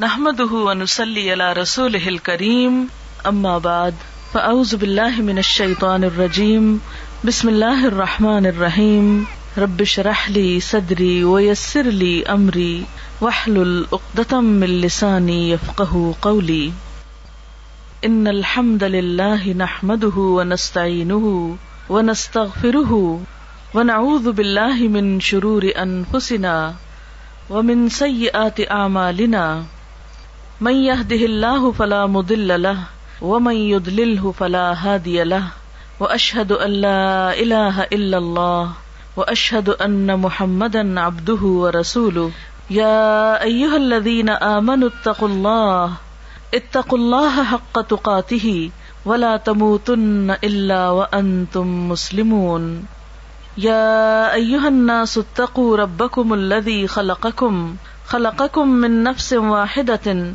نحمده ونسلي على رسوله الكريم. أما بعد، فأعوذ بالله من الشيطان الرجيم. بسم الله الرحمن الرحيم. رب اشرح لي صدري ويسر لي أمري. واحلل عقدة من لساني يفقه قولي. إن الحمد لله نحمده ونستعينه ونستغفره ونعوذ بالله من شرور أنفسنا ومن سيئات أعمالنا. من يهده الله فلا مضل له، ومن يضلله فلا هادي له واشهد ان لا اله الا الله واشهد ان محمدا عبده ورسوله. يا ايها الذين امنوا اتقوا الله اتقوا الله حق تقاته، ولا تموتن الا وانتم مسلمون. يا ايها الناس اتقوا ربكم الذي خلقكم خلقكم من نفس واحده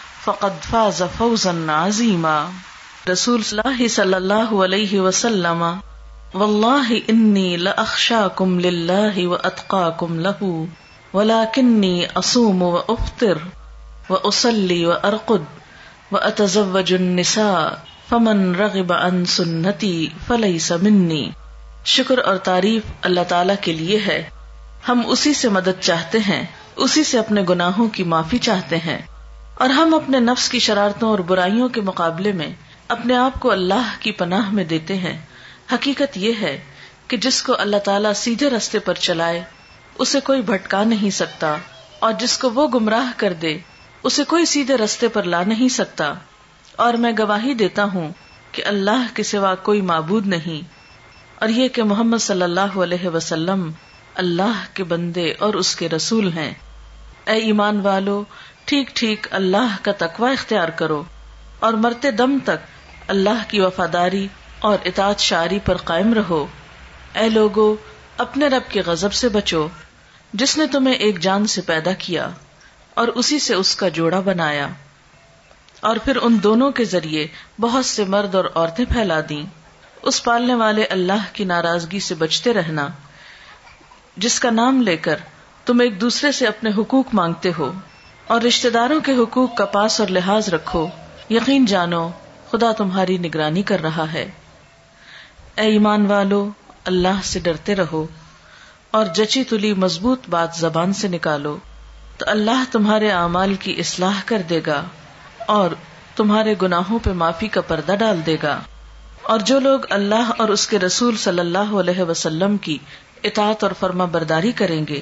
فقد فاز فوزا عظیما۔ رسول اللہ صلی اللہ علیہ وسلم، واللہ انی لاخشاکم للہ واتقاکم له ولکنی اصوم وافطر واصلی وارقد واتزوج النساء، فمن رغب عن سنتی فلیس منی۔ شکر اور تعریف اللہ تعالی کے لیے ہے۔ ہم اسی سے مدد چاہتے ہیں، اسی سے اپنے گناہوں کی معافی چاہتے ہیں۔ اور ہم اپنے نفس کی شرارتوں اور برائیوں کے مقابلے میں اپنے آپ کو اللہ کی پناہ میں دیتے ہیں۔ حقیقت یہ ہے کہ جس کو اللہ تعالیٰ سیدھے رستے پر چلائے، اسے کوئی بھٹکا نہیں سکتا، اور جس کو وہ گمراہ کر دے، اسے کوئی سیدھے رستے پر لا نہیں سکتا۔ اور میں گواہی دیتا ہوں کہ اللہ کے سوا کوئی معبود نہیں۔ اور یہ کہ محمد صلی اللہ علیہ وسلم اللہ کے بندے اور اس کے رسول ہیں۔ اے ایمان والو ٹھیک ٹھیک اللہ کا تقوی اختیار کرو اور مرتے دم تک اللہ کی وفاداری اور اطاعت شاری پر قائم رہو۔ اے لوگو، اپنے رب کے غضب سے بچو، جس نے تمہیں ایک جان سے پیدا کیا اور اسی سے اس کا جوڑا بنایا۔ اور پھر ان دونوں کے ذریعے بہت سے مرد اور عورتیں پھیلا دی اس پالنے والے اللہ کی ناراضگی سے بچتے رہنا، جس کا نام لے کر تم ایک دوسرے سے اپنے حقوق مانگتے ہو۔ اور رشتے داروں کے حقوق کا پاس اور لحاظ رکھو۔ یقین جانو، خدا تمہاری نگرانی کر رہا ہے۔ اے ایمان والو، اللہ سے ڈرتے رہو اور جچی تلی مضبوط بات زبان سے نکالو۔ تو اللہ تمہارے اعمال کی اصلاح کر دے گا اور تمہارے گناہوں پہ معافی کا پردہ ڈال دے گا۔ اور جو لوگ اللہ اور اس کے رسول صلی اللہ علیہ وسلم کی اطاعت اور فرما برداری کریں گے،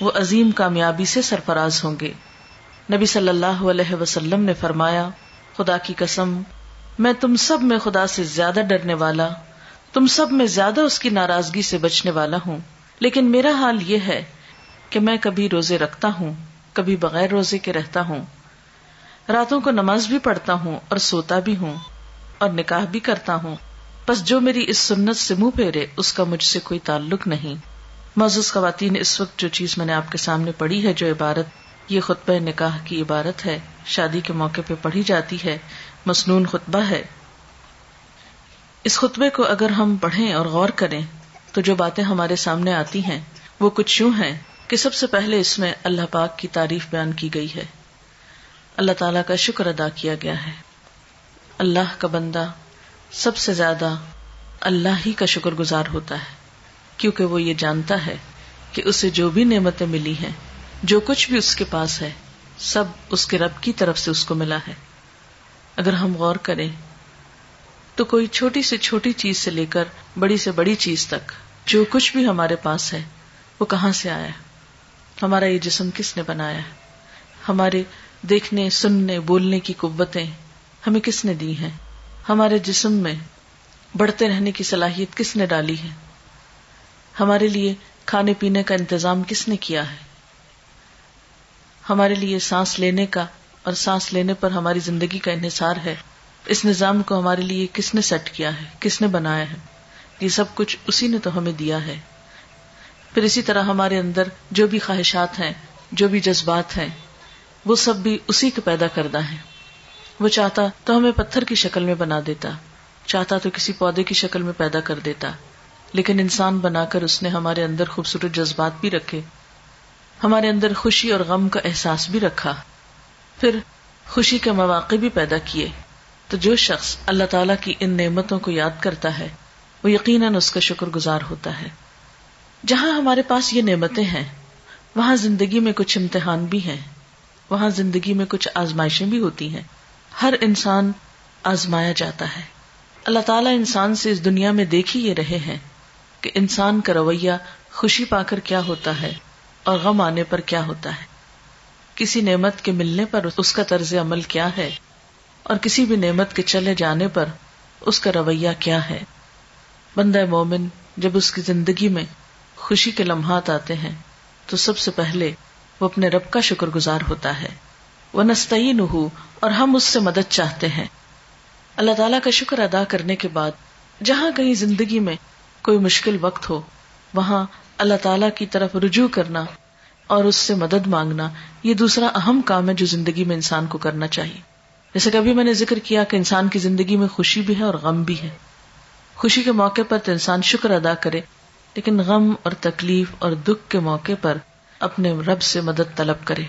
وہ عظیم کامیابی سے سرفراز ہوں گے۔ نبی صلی اللہ علیہ وسلم نے فرمایا، خدا کی قسم، میں تم سب میں خدا سے زیادہ ڈرنے والا، تم سب میں زیادہ اس کی ناراضگی سے بچنے والا ہوں۔ لیکن میرا حال یہ ہے کہ میں کبھی روزے رکھتا ہوں، کبھی بغیر روزے کے رہتا ہوں۔ راتوں کو نماز بھی پڑھتا ہوں اور سوتا بھی ہوں اور نکاح بھی کرتا ہوں۔ بس جو میری اس سنت سے منہ پھیرے، اس کا مجھ سے کوئی تعلق نہیں۔ معزز خواتین، اس وقت جو چیز میں نے آپ کے سامنے پڑھی ہے، جو عبارت یہ خطبہ نکاح کی عبارت ہے۔ شادی کے موقع پہ پڑھی جاتی ہے۔ مصنون خطبہ ہے۔ اس خطبے کو اگر ہم پڑھیں اور غور کریں، تو جو باتیں ہمارے سامنے آتی ہیں، وہ کچھ یوں ہیں کہ سب سے پہلے اس میں اللہ پاک کی تعریف بیان کی گئی ہے۔ اللہ تعالی کا شکر ادا کیا گیا ہے۔ اللہ کا بندہ سب سے زیادہ اللہ ہی کا شکر گزار ہوتا ہے، کیونکہ وہ یہ جانتا ہے کہ اسے جو بھی نعمتیں ملی ہیں جو کچھ بھی اس کے پاس ہے، سب اس کے رب کی طرف سے اس کو ملا ہے۔ اگر ہم غور کریں، تو کوئی چھوٹی سے چھوٹی چیز سے لے کر بڑی سے بڑی چیز تک، جو کچھ بھی ہمارے پاس ہے، وہ کہاں سے آیا؟ ہمارا یہ جسم کس نے بنایا؟ ہے ہمارے دیکھنے، سننے، بولنے کی قوتیں ہمیں کس نے دی ہیں؟ ہمارے جسم میں بڑھتے رہنے کی صلاحیت کس نے ڈالی ہے؟ ہمارے لیے کھانے پینے کا انتظام کس نے کیا ہے؟ ہمارے لیے سانس لینے کا اور سانس لینے پر ہماری زندگی کا انحصار ہے۔ اس نظام کو ہمارے لیے کس نے سیٹ کیا ہے؟ کس نے بنایا ہے؟ یہ سب کچھ اسی نے تو ہمیں دیا ہے۔ پھر اسی طرح ہمارے اندر جو بھی خواہشات ہیں، جو بھی جذبات ہیں، وہ سب بھی اسی کے پیدا کردہ ہیں۔ وہ چاہتا تو ہمیں پتھر کی شکل میں بنا دیتا، چاہتا تو کسی پودے کی شکل میں پیدا کر دیتا، لیکن انسان بنا کر اس نے ہمارے اندر خوبصورت جذبات بھی رکھے۔ ہمارے اندر خوشی اور غم کا احساس بھی رکھا۔ پھر خوشی کے مواقع بھی پیدا کیے۔ تو جو شخص اللہ تعالی کی ان نعمتوں کو یاد کرتا ہے، وہ یقیناً اس کا شکر گزار ہوتا ہے۔ جہاں ہمارے پاس یہ نعمتیں ہیں، وہاں زندگی میں کچھ امتحان بھی ہیں۔ وہاں زندگی میں کچھ آزمائشیں بھی ہوتی ہیں۔ ہر انسان آزمایا جاتا ہے۔ اللہ تعالیٰ انسان سے اس دنیا میں دیکھ ہی یہ رہے ہیں کہ انسان کا رویہ خوشی پا کر کیا ہوتا ہے۔ اور غم آنے پر کیا ہوتا ہے؟ کسی نعمت کے ملنے پر اس کا طرز عمل کیا ہے؟ اور کسی بھی نعمت کے چلے جانے پر اس کا رویہ کیا ہے؟ بندہ مومن جب اس کی زندگی میں خوشی کے لمحات آتے ہیں، تو سب سے پہلے وہ اپنے رب کا شکر گزار ہوتا ہے۔ وہ نستعین ہو اور ہم اس سے مدد چاہتے ہیں۔ اللہ تعالیٰ کا شکر ادا کرنے کے بعد جہاں کہیں زندگی میں کوئی مشکل وقت ہو، وہاں اللہ تعالیٰ کی طرف رجوع کرنا اور اس سے مدد مانگنا، یہ دوسرا اہم کام ہے جو زندگی میں انسان کو کرنا چاہیے۔ جیسے کبھی میں نے ذکر کیا کہ انسان کی زندگی میں خوشی بھی ہے اور غم بھی ہے۔ خوشی کے موقع پر تو انسان شکر ادا کرے، لیکن غم اور تکلیف اور دکھ کے موقع پر اپنے رب سے مدد طلب کرے۔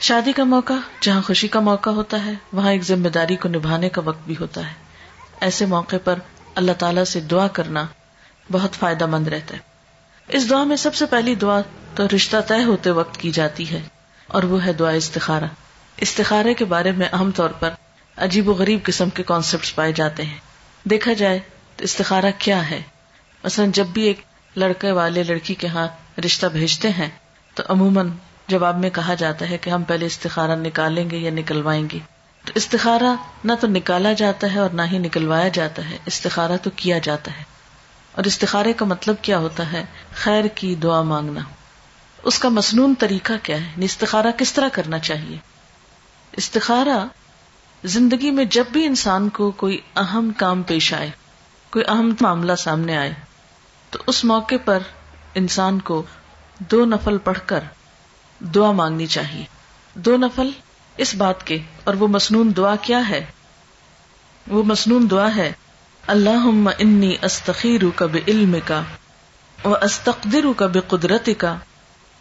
شادی کا موقع، جہاں خوشی کا موقع ہوتا ہے، وہاں ایک ذمہ داری کو نبھانے کا وقت بھی ہوتا ہے۔ ایسے موقع پر اللہ تعالی سے دعا کرنا بہت فائدہ مند رہتا ہے۔ اس دعا میں سب سے پہلی دعا تو رشتہ طے ہوتے وقت کی جاتی ہے، اور وہ ہے دعا استخارہ۔ استخارے کے بارے میں اہم طور پر عجیب و غریب قسم کے کانسیپٹ پائے جاتے ہیں۔ دیکھا جائے تو استخارہ کیا ہے؟ مثلاً جب بھی ایک لڑکے والے لڑکی کے ہاں رشتہ بھیجتے ہیں، تو عموماً جواب میں کہا جاتا ہے کہ ہم پہلے استخارہ نکالیں گے یا نکلوائیں گے۔ تو استخارہ نہ تو نکالا جاتا ہے اور نہ ہی نکلوایا جاتا ہے، استخارہ تو کیا جاتا ہے۔ اور استخارے کا مطلب کیا ہوتا ہے؟ خیر کی دعا مانگنا۔ اس کا مصنون طریقہ کیا ہے؟ یعنی استخارہ کس طرح کرنا چاہیے؟ استخارہ زندگی میں جب بھی انسان کو کوئی اہم کام پیش آئے، کوئی اہم معاملہ سامنے آئے، تو اس موقع پر انسان کو دو نفل پڑھ کر دعا مانگنی چاہیے۔ دو نفل اس بات کے، اور وہ مصنون دعا کیا ہے؟ وہ مصنون دعا ہے اللہ انی استخیر کا بے علم کا وہ استقدر کا بے قدرت کا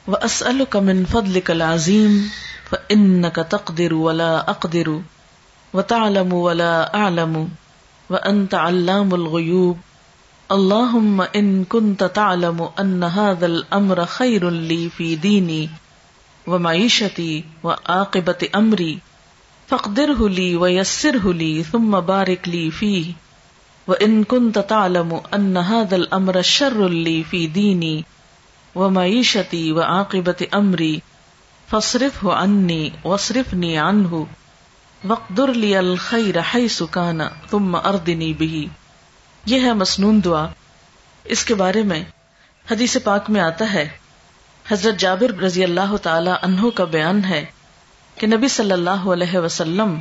وہ اسل کا منفد العظیم ان کا تقدر ولا اقدر و تعلم ولا اعلم و انت علام الغیوب اللهم ان كنت تعلم ان هذا الامر خير لي في ديني ومعيشتي وعاقبة امري فاقدره لي ويسره لي ثم بارك لي فيه وان كنت تعلم ان هذا الامر شر لي في ديني ومعيشتي وعاقبة امري فصرف ہو انی وصرف نی ان وقدر لی الخیر حیث کان ثم اردنی بھی یہ ہے مسنون دعا۔ اس کے بارے میں حدیث پاک میں آتا ہے۔ حضرت جابر رضی اللہ تعالی عنہ کا بیان ہے کہ نبی صلی اللہ علیہ وسلم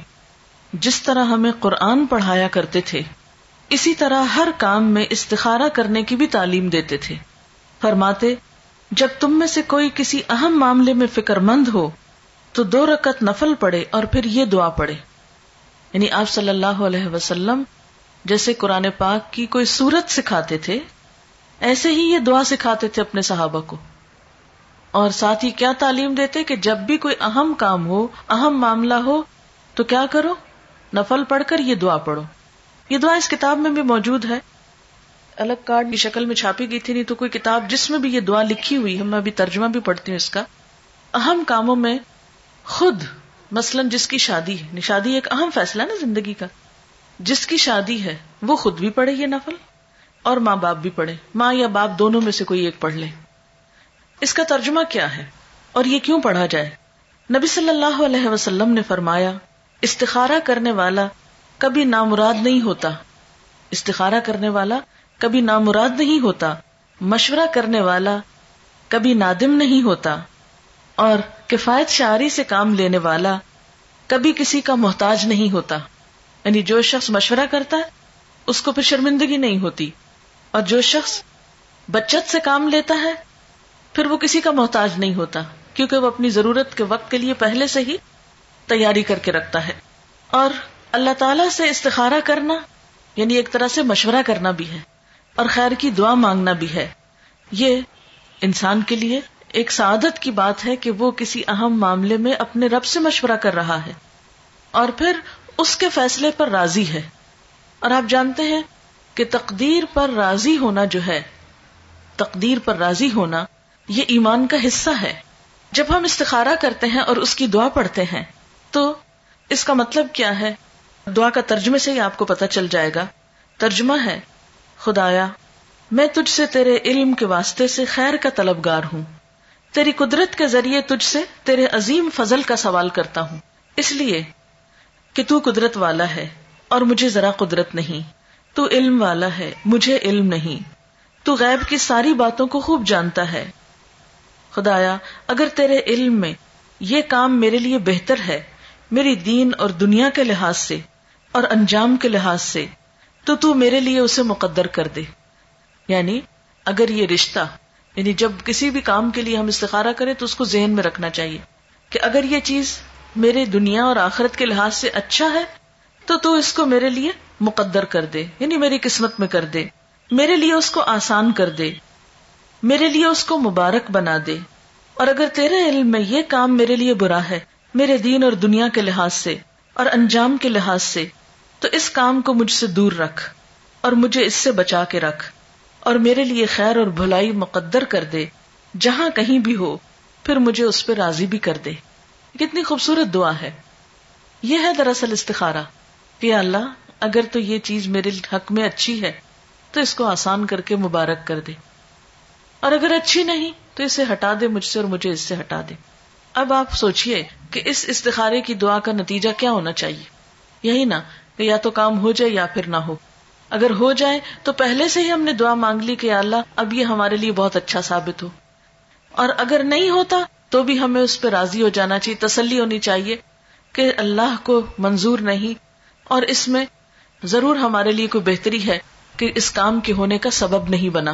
جس طرح ہمیں قرآن پڑھایا کرتے تھے اسی طرح ہر کام میں استخارہ کرنے کی بھی تعلیم دیتے تھے۔ فرماتے، جب تم میں سے کوئی کسی اہم معاملے میں فکر مند ہو، تو دو رکت نفل پڑے اور پھر یہ دعا پڑے یعنی آپ صلی اللہ علیہ وسلم جیسے قرآن پاک کی کوئی سورت سکھاتے تھے، ایسے ہی یہ دعا سکھاتے تھے اپنے صحابہ کو۔ اور ساتھ ہی کیا تعلیم دیتے کہ جب بھی کوئی اہم کام ہو، اہم معاملہ ہو، تو کیا کرو؟ نفل پڑھ کر یہ دعا پڑھو۔ یہ دعا اس کتاب میں بھی موجود ہے۔ الگ کارڈ کی شکل میں چھاپی گئی تھی، نہیں تو کوئی کتاب جس میں بھی یہ دعا لکھی ہوئی ہے، میں ابھی ترجمہ بھی پڑھتی ہوں اس کا۔ اہم کاموں میں خود، مثلاً جس کی شادی ہے یعنی شادی ایک اہم فیصلہ نا زندگی کا۔ جس کی شادی ہے، وہ خود بھی پڑھے یہ نفل، اور ماں باپ بھی پڑھے۔ ماں یا باپ دونوں میں سے کوئی ایک پڑھ لے۔ اس کا ترجمہ کیا ہے؟ اور یہ کیوں پڑھا جائے؟ نبی صلی اللہ علیہ وسلم نے فرمایا، استخارہ کرنے والا کبھی نامراد نہیں ہوتا۔ استخارہ کرنے والا کبھی نامراد نہیں ہوتا۔ مشورہ کرنے والا کبھی نادم نہیں ہوتا۔ اور کفایت شاعری سے کام لینے والا کبھی کسی کا محتاج نہیں ہوتا۔ یعنی جو شخص مشورہ کرتا ہے، اس کو پھر شرمندگی نہیں ہوتی۔ اور جو شخص بچت سے کام لیتا ہے، پھر وہ کسی کا محتاج نہیں ہوتا۔ کیونکہ وہ اپنی ضرورت کے وقت کے لیے پہلے سے ہی تیاری کر کے رکھتا ہے۔ اور اللہ تعالی سے استخارہ کرنا یعنی ایک طرح سے مشورہ کرنا بھی ہے اور خیر کی دعا مانگنا بھی ہے۔ یہ انسان کے لیے ایک سعادت کی بات ہے کہ وہ کسی اہم معاملے میں اپنے رب سے مشورہ کر رہا ہے اور پھر اس کے فیصلے پر راضی ہے۔ اور آپ جانتے ہیں کہ تقدیر پر راضی ہونا جو ہے، تقدیر پر راضی ہونا یہ ایمان کا حصہ ہے۔ جب ہم استخارہ کرتے ہیں اور اس کی دعا پڑھتے ہیں تو اس کا مطلب کیا ہے؟ دعا کا ترجمے سے ہی آپ کو پتا چل جائے گا۔ ترجمہ ہے، خدایا، میں تجھ سے تیرے علم کے واسطے سے خیر کا طلبگار ہوں۔ تیری قدرت کے ذریعے تجھ سے تیرے عظیم فضل کا سوال کرتا ہوں۔ اس لیے کہ تو قدرت والا ہے اور مجھے ذرا قدرت نہیں۔ تو علم والا ہے، مجھے علم نہیں۔ تو غیب کی ساری باتوں کو خوب جانتا ہے۔ خدایا، اگر تیرے علم میں یہ کام میرے لیے بہتر ہے، میری دین اور دنیا کے لحاظ سے اور انجام کے لحاظ سے تو تو میرے لیے اسے مقدر کر دے۔ یعنی اگر یہ رشتہ یعنی جب کسی بھی کام کے لیے ہم استخارہ کریں تو اس کو ذہن میں رکھنا چاہیے کہ اگر یہ چیز میرے دنیا اور آخرت کے لحاظ سے اچھا ہے تو تو اس کو میرے لیے مقدر کر دے یعنی میری قسمت میں کر دے۔ میرے لیے اس کو آسان کر دے۔ میرے لیے اس کو مبارک بنا دے۔ اور اگر تیرے علم میں یہ کام میرے لیے برا ہے، میرے دین اور دنیا کے لحاظ سے اور انجام کے لحاظ سے تو اس کام کو مجھ سے دور رکھ اور مجھے اس سے بچا کے رکھ اور میرے لیے خیر اور بھلائی مقدر کر دے۔ جہاں کہیں بھی ہو، پھر مجھے اس پہ راضی بھی کر دے۔ کتنی خوبصورت دعا ہے۔ یہ ہے دراصل استخارا کہ اللہ، اگر تو یہ چیز میرے حق میں اچھی ہے، تو اس کو آسان کر کے مبارک کر دے۔ اور اگر اچھی نہیں، تو اسے ہٹا دے مجھ سے اور مجھے اس سے ہٹا دے۔ اب آپ سوچئے کہ اس استخارے کی دعا کا نتیجہ کیا ہونا چاہیے۔ یہی نا کہ یا تو کام ہو جائے یا پھر نہ ہو۔ اگر ہو جائے تو پہلے سے ہی ہم نے دعا مانگ لی کہ اللہ، اب یہ ہمارے لیے بہت اچھا ثابت ہو۔ اور اگر نہیں ہوتا تو بھی ہمیں اس پہ راضی ہو جانا چاہیے، تسلی ہونی چاہیے کہ اللہ کو منظور نہیں۔ اور اس میں ضرور ہمارے لیے کوئی بہتری ہے کہ اس کام کے ہونے کا سبب نہیں بنا۔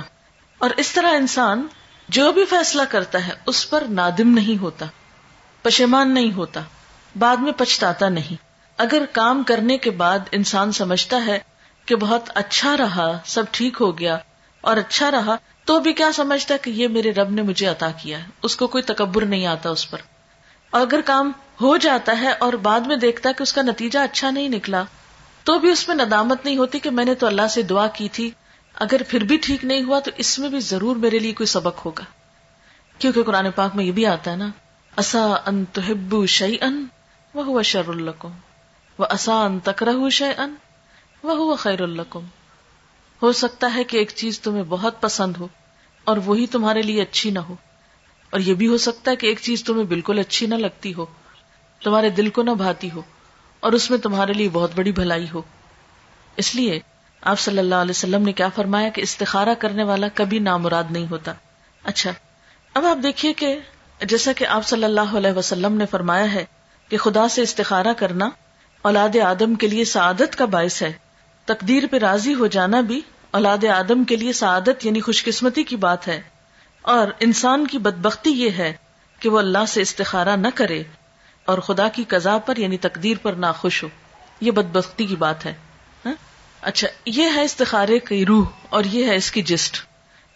اور اس طرح انسان جو بھی فیصلہ کرتا ہے، اس پر نادم نہیں ہوتا، پشیمان نہیں ہوتا، بعد میں پچھتاتا نہیں۔ اگر کام کرنے کے بعد انسان سمجھتا ہے کہ بہت اچھا رہا، سب ٹھیک ہو گیا اور اچھا رہا، تو بھی کیا سمجھتا کہ یہ میرے رب نے مجھے عطا کیا ہے؟ اس کو کوئی تکبر نہیں آتا اس پر۔ اور اگر کام ہو جاتا ہے اور بعد میں دیکھتا کہ اس کا نتیجہ اچھا نہیں نکلا، تو بھی اس میں ندامت نہیں ہوتی کہ میں نے تو اللہ سے دعا کی تھی، اگر پھر بھی ٹھیک نہیں ہوا تو اس میں بھی ضرور میرے لیے کوئی سبق ہوگا۔ کیونکہ قرآن پاک میں یہ بھی آتا ہے نا اصا ان تحبو شعی ان وہ شر القم وہ اصا ان تکرہ شع ان وہ خیر القم ہو سکتا ہے کہ ایک چیز تمہیں بہت پسند ہو اور وہی تمہارے لیے اچھی نہ ہو۔ اور یہ بھی ہو سکتا ہے کہ ایک چیز تمہیں بالکل اچھی نہ لگتی ہو، تمہارے دل کو نہ بھاتی ہو اور اس میں تمہارے لیے بہت بڑی بھلائی ہو۔ اس لیے آپ صلی اللہ علیہ وسلم نے کیا فرمایا کہ استخارہ کرنے والا کبھی نامراد نہیں ہوتا۔ اچھا اب آپ دیکھیے کہ جیسا کہ آپ صلی اللہ علیہ وسلم نے فرمایا ہے کہ خدا سے استخارہ کرنا اولاد آدم کے لیے سعادت کا باعث ہے۔ تقدیر پہ راضی ہو جانا بھی اولاد آدم کے لیے سعادت یعنی خوش قسمتی کی بات ہے۔ اور انسان کی بدبختی یہ ہے کہ وہ اللہ سے استخارہ نہ کرے اور خدا کی قضا پر یعنی تقدیر پر نہ خوش ہو۔ یہ بدبختی کی بات ہے۔ ہاں؟ اچھا یہ ہے استخارے کی روح اور یہ ہے اس کی جسٹ۔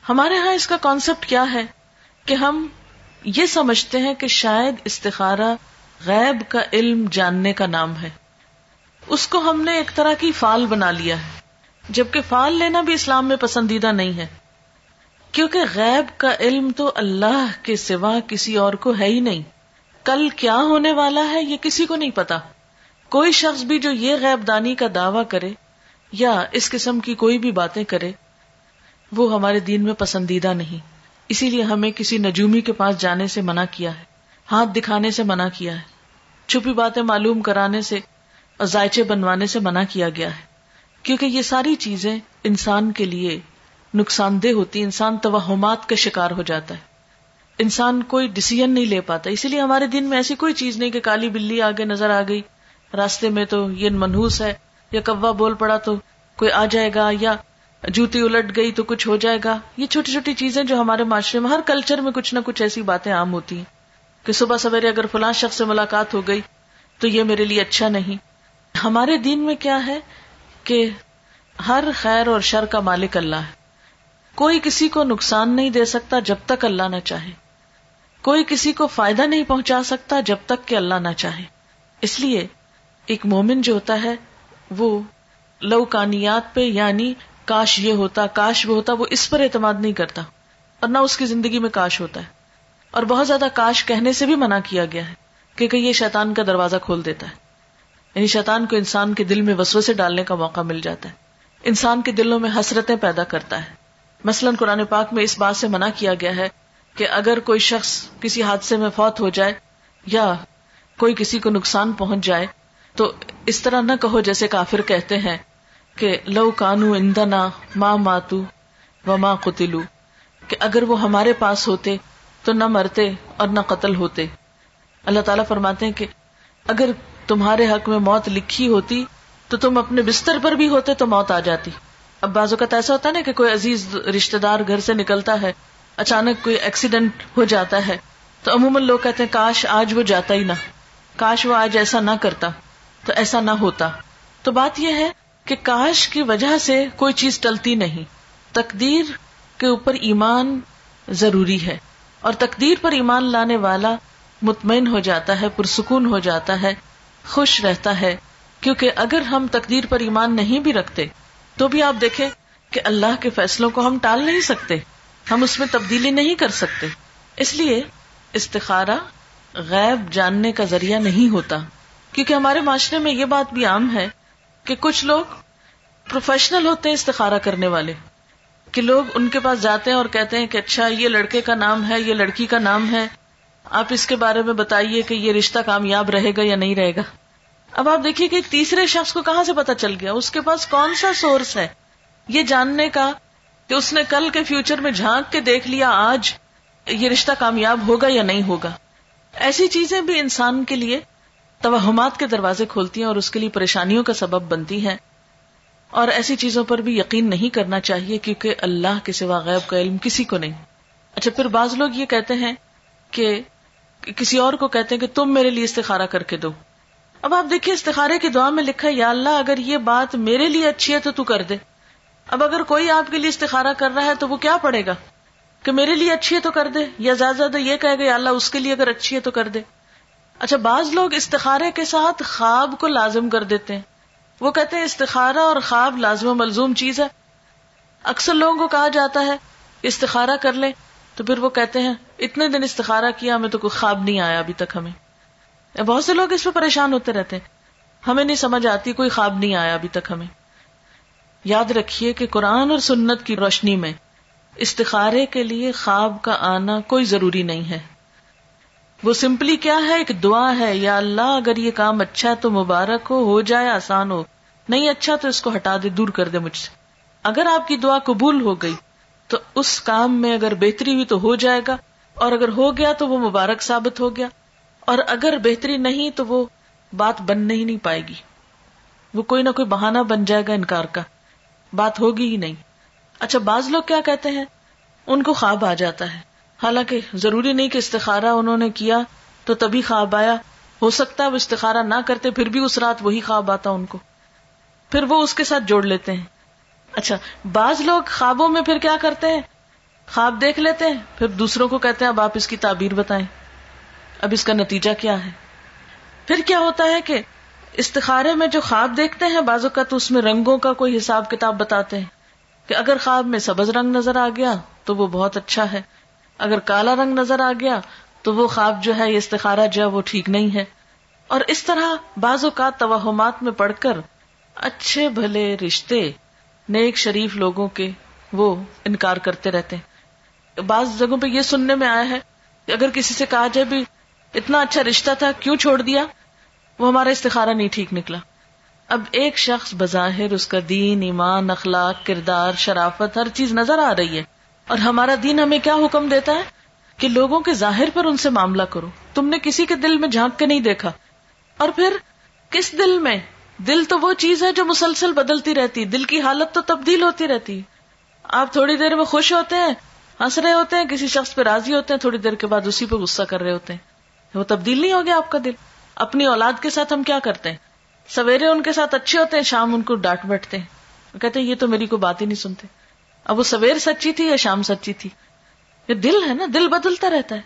ہمارے ہاں اس کا کانسیپٹ کیا ہے کہ ہم یہ سمجھتے ہیں کہ شاید استخارہ غیب کا علم جاننے کا نام ہے۔ اس کو ہم نے ایک طرح کی فال بنا لیا ہے، جبکہ فال لینا بھی اسلام میں پسندیدہ نہیں ہے۔ کیونکہ غیب کا علم تو اللہ کے سوا کسی اور کو ہے ہی نہیں۔ کل کیا ہونے والا ہے یہ کسی کو نہیں پتا۔ کوئی شخص بھی جو یہ غیب دانی کا دعوی کرے یا اس قسم کی کوئی بھی باتیں کرے، وہ ہمارے دین میں پسندیدہ نہیں۔ اسی لیے ہمیں کسی نجومی کے پاس جانے سے منع کیا ہے، ہاتھ دکھانے سے منع کیا ہے۔ چھپی باتیں معلوم کرانے سے اور ذائچے بنوانے سے منع کیا گیا ہے۔ کیونکہ یہ ساری چیزیں انسان کے لیے نقصان دہ ہوتی، انسان توہمات کا شکار ہو جاتا ہے۔ انسان کوئی ڈسیزن نہیں لے پاتا، اسی لیے ہمارے دن میں ایسی کوئی چیز نہیں کہ کالی بلی آگے نظر آ گئی۔ راستے میں تو یہ منہوس ہے، یا کوا بول پڑا تو کوئی آ جائے گا، یا جوتی الٹ گئی تو کچھ ہو جائے گا۔ یہ چھوٹی چھوٹی چیزیں جو ہمارے معاشرے میں، ہر کلچر میں کچھ نہ کچھ ایسی باتیں عام ہوتی ہیں کہ صبح سویرے اگر فلاں شخص سے ملاقات ہو گئی تو یہ میرے لیے اچھا نہیں۔ ہمارے دین میں کیا ہے کہ ہر خیر اور شر کا مالک اللہ ہے۔ کوئی کسی کو نقصان نہیں دے سکتا جب تک اللہ نہ چاہے۔ کوئی کسی کو فائدہ نہیں پہنچا سکتا جب تک کہ اللہ نہ چاہے۔ اس لیے ایک مومن جو ہوتا ہے، وہ لوکانیات پہ یعنی کاش یہ ہوتا، کاش وہ ہوتا، وہ اس پر اعتماد نہیں کرتا۔ اور نہ اس کی زندگی میں کاش ہوتا ہے۔ اور بہت زیادہ کاش کہنے سے بھی منع کیا گیا ہے کیونکہ یہ شیطان کا دروازہ کھول دیتا ہے۔ یعنی شیطان کو انسان کے دل میں وسو سے ڈالنے کا موقع مل جاتا ہے۔ انسان کے دلوں میں حسرتیں پیدا کرتا ہے۔ مثلاً قرآن پاک میں اس بات سے منع کیا گیا ہے کہ اگر کوئی شخص کسی حادثے میں فوت ہو جائے یا کوئی کسی کو نقصان پہنچ جائے، تو اس طرح نہ کہو جیسے کافر کہتے ہیں کہ لو کانو اندنا ماں ماتو و ماں قتلو۔ کہ اگر وہ ہمارے پاس ہوتے تو نہ مرتے اور نہ قتل ہوتے۔ اللہ تعالیٰ فرماتے ہیں کہ اگر تمہارے حق میں موت لکھی ہوتی تو تم اپنے بستر پر بھی ہوتے تو موت آ جاتی۔ اب بازو کا ایسا ہوتا ہے نا کہ کوئی عزیز رشتے دار گھر سے نکلتا ہے، اچانک کوئی ایکسیڈنٹ ہو جاتا ہے۔ تو عموماً لوگ کہتے ہیں، کاش آج وہ جاتا ہی نہ، کاش وہ آج ایسا نہ کرتا، تو ایسا نہ ہوتا۔ تو بات یہ ہے کہ کاش کی وجہ سے کوئی چیز ٹلتی نہیں۔ تقدیر کے اوپر ایمان ضروری ہے۔ اور تقدیر پر ایمان لانے والا مطمئن ہو جاتا ہے، پرسکون ہو جاتا ہے۔ خوش رہتا ہے، کیونکہ اگر ہم تقدیر پر ایمان نہیں بھی رکھتے، تو بھی آپ دیکھیں کہ اللہ کے فیصلوں کو ہم ٹال نہیں سکتے۔ ہم اس میں تبدیلی نہیں کر سکتے۔ اس لیے استخارہ غیب جاننے کا ذریعہ نہیں ہوتا۔ کیونکہ ہمارے معاشرے میں یہ بات بھی عام ہے کہ کچھ لوگ پروفیشنل ہوتے ہیں استخارہ کرنے والے۔ کہ لوگ ان کے پاس جاتے ہیں اور کہتے ہیں کہ اچھا یہ لڑکے کا نام ہے، یہ لڑکی کا نام ہے۔ آپ اس کے بارے میں بتائیے کہ یہ رشتہ کامیاب رہے گا یا نہیں رہے گا؟ اب آپ دیکھیے کہ تیسرے شخص کو کہاں سے پتا چل گیا؟ اس کے پاس کون سا سورس ہے؟ یہ جاننے کا کہ اس نے کل کے فیوچر میں جھانک کے دیکھ لیا، آج یہ رشتہ کامیاب ہوگا یا نہیں ہوگا؟ ایسی چیزیں بھی انسان کے لیے توہمات کے دروازے کھولتی ہیں اور اس کے لیے پریشانیوں کا سبب بنتی ہیں۔ اور ایسی چیزوں پر بھی یقین نہیں کرنا چاہیے کیونکہ اللہ کے سوا غیب کا علم کسی کو نہیں۔ اچھا پھر بعض لوگ یہ کہتے ہیں کہ کسی اور کو کہتے ہیں کہ تم میرے لیے استخارہ کر کے دو۔ اب آپ دیکھیے، استخارے کی دعا میں لکھا یا اللہ، اگر یہ بات میرے لیے اچھی ہے تو تو کر دے۔ اب اگر کوئی آپ کے لیے استخارہ کر رہا ہے تو وہ کیا پڑے گا؟ کہ میرے لیے اچھی ہے تو کر دے، یا زیادہ زیادہ یہ کہے گا، یا اللہ، اس کے لیے اگر اچھی ہے تو کر دے۔ اچھا بعض لوگ استخارے کے ساتھ خواب کو لازم کر دیتے ہیں۔ وہ کہتے ہیں، استخارہ اور خواب لازم و ملزوم چیز ہے۔ اکثر لوگوں کو کہا جاتا ہے، استخارہ کر لیں۔ تو پھر وہ کہتے ہیں، اتنے دن استخارہ کیا، ہمیں تو کوئی خواب نہیں آیا ابھی تک ہمیں۔ بہت سے لوگ اس پہ پریشان ہوتے رہتے ہیں۔ ہمیں نہیں سمجھ آتی، کوئی خواب نہیں آیا ابھی تک ہمیں۔ یاد رکھیے کہ قرآن اور سنت کی روشنی میں استخارے کے لیے خواب کا آنا کوئی ضروری نہیں ہے۔ وہ سمپلی کیا ہے؟ ایک دعا ہے، یا اللہ، اگر یہ کام اچھا ہے تو مبارک ہو ہو جائے، آسان ہو۔ نہیں اچھا تو اس کو ہٹا دے، دور کر دے مجھ سے۔ اگر آپ کی دعا قبول ہو گئی تو اس کام میں اگر بہتری ہوئی تو ہو جائے گا، اور اگر ہو گیا تو وہ مبارک ثابت ہو گیا۔ اور اگر بہتری نہیں تو وہ بات بننے ہی نہیں پائے گی۔ وہ کوئی نہ کوئی بہانہ بن جائے گا انکار کا۔ بات ہوگی ہی نہیں۔ اچھا بعض لوگ کیا کہتے ہیں؟ ان کو خواب آ جاتا ہے۔ حالانکہ ضروری نہیں کہ استخارہ انہوں نے کیا تو تبھی خواب آیا۔ ہو سکتا ہے وہ استخارہ نہ کرتے، پھر بھی اس رات وہی خواب آتا ان کو۔ پھر وہ اس کے ساتھ جوڑ لیتے ہیں۔ اچھا بعض لوگ خوابوں میں پھر کیا کرتے ہیں؟ خواب دیکھ لیتے ہیں، پھر دوسروں کو کہتے ہیں، اب آپ اس کی تعبیر بتائیں۔ اب اس کا نتیجہ کیا ہے؟ پھر کیا ہوتا ہے کہ استخارے میں جو خواب دیکھتے ہیں بازو کا تو اس میں رنگوں کا کوئی حساب کتاب بتاتے ہیں کہ اگر خواب میں سبز رنگ نظر آ گیا تو وہ بہت اچھا ہے، اگر کالا رنگ نظر آ گیا تو وہ خواب جو ہے، یہ استخارہ جو ہے، وہ ٹھیک نہیں ہے۔ اور اس طرح بعض اوقات توہمات میں پڑھ کر اچھے بھلے رشتے نیک شریف لوگوں کے وہ انکار کرتے رہتے ہیں۔ بعض جگہوں پہ یہ سننے میں آیا ہے کہ اگر کسی سے کہا جائے بھی اتنا اچھا رشتہ تھا، کیوں چھوڑ دیا؟ وہ ہمارا استخارہ نہیں ٹھیک نکلا۔ اب ایک شخص بظاہر اس کا دین، ایمان، اخلاق، کردار، شرافت، ہر چیز نظر آ رہی ہے۔ اور ہمارا دین ہمیں کیا حکم دیتا ہے؟ کہ لوگوں کے ظاہر پر ان سے معاملہ کرو۔ تم نے کسی کے دل میں جھانک کے نہیں دیکھا۔ اور پھر کس دل میں دل تو وہ چیز ہے جو مسلسل بدلتی رہتی، دل کی حالت تو تبدیل ہوتی رہتی۔ آپ تھوڑی دیر میں خوش ہوتے ہیں، ہنس رہے ہوتے ہیں، کسی شخص پہ راضی ہوتے ہیں، تھوڑی دیر کے بعد اسی پہ غصہ کر رہے ہوتے ہیں۔ وہ تبدیل نہیں ہو گیا آپ کا دل۔ اپنی اولاد کے ساتھ ہم کیا کرتے ہیں؟ سویرے ان کے ساتھ اچھے ہوتے ہیں، شام ان کو ڈانٹ بیٹھتے ہیں۔ کہتے ہیں، یہ تو میری کوئی بات ہی نہیں سنتے۔ اب وہ سویر سچی تھی یا شام سچی تھی؟ یہ دل ہے نا، دل بدلتا رہتا ہے۔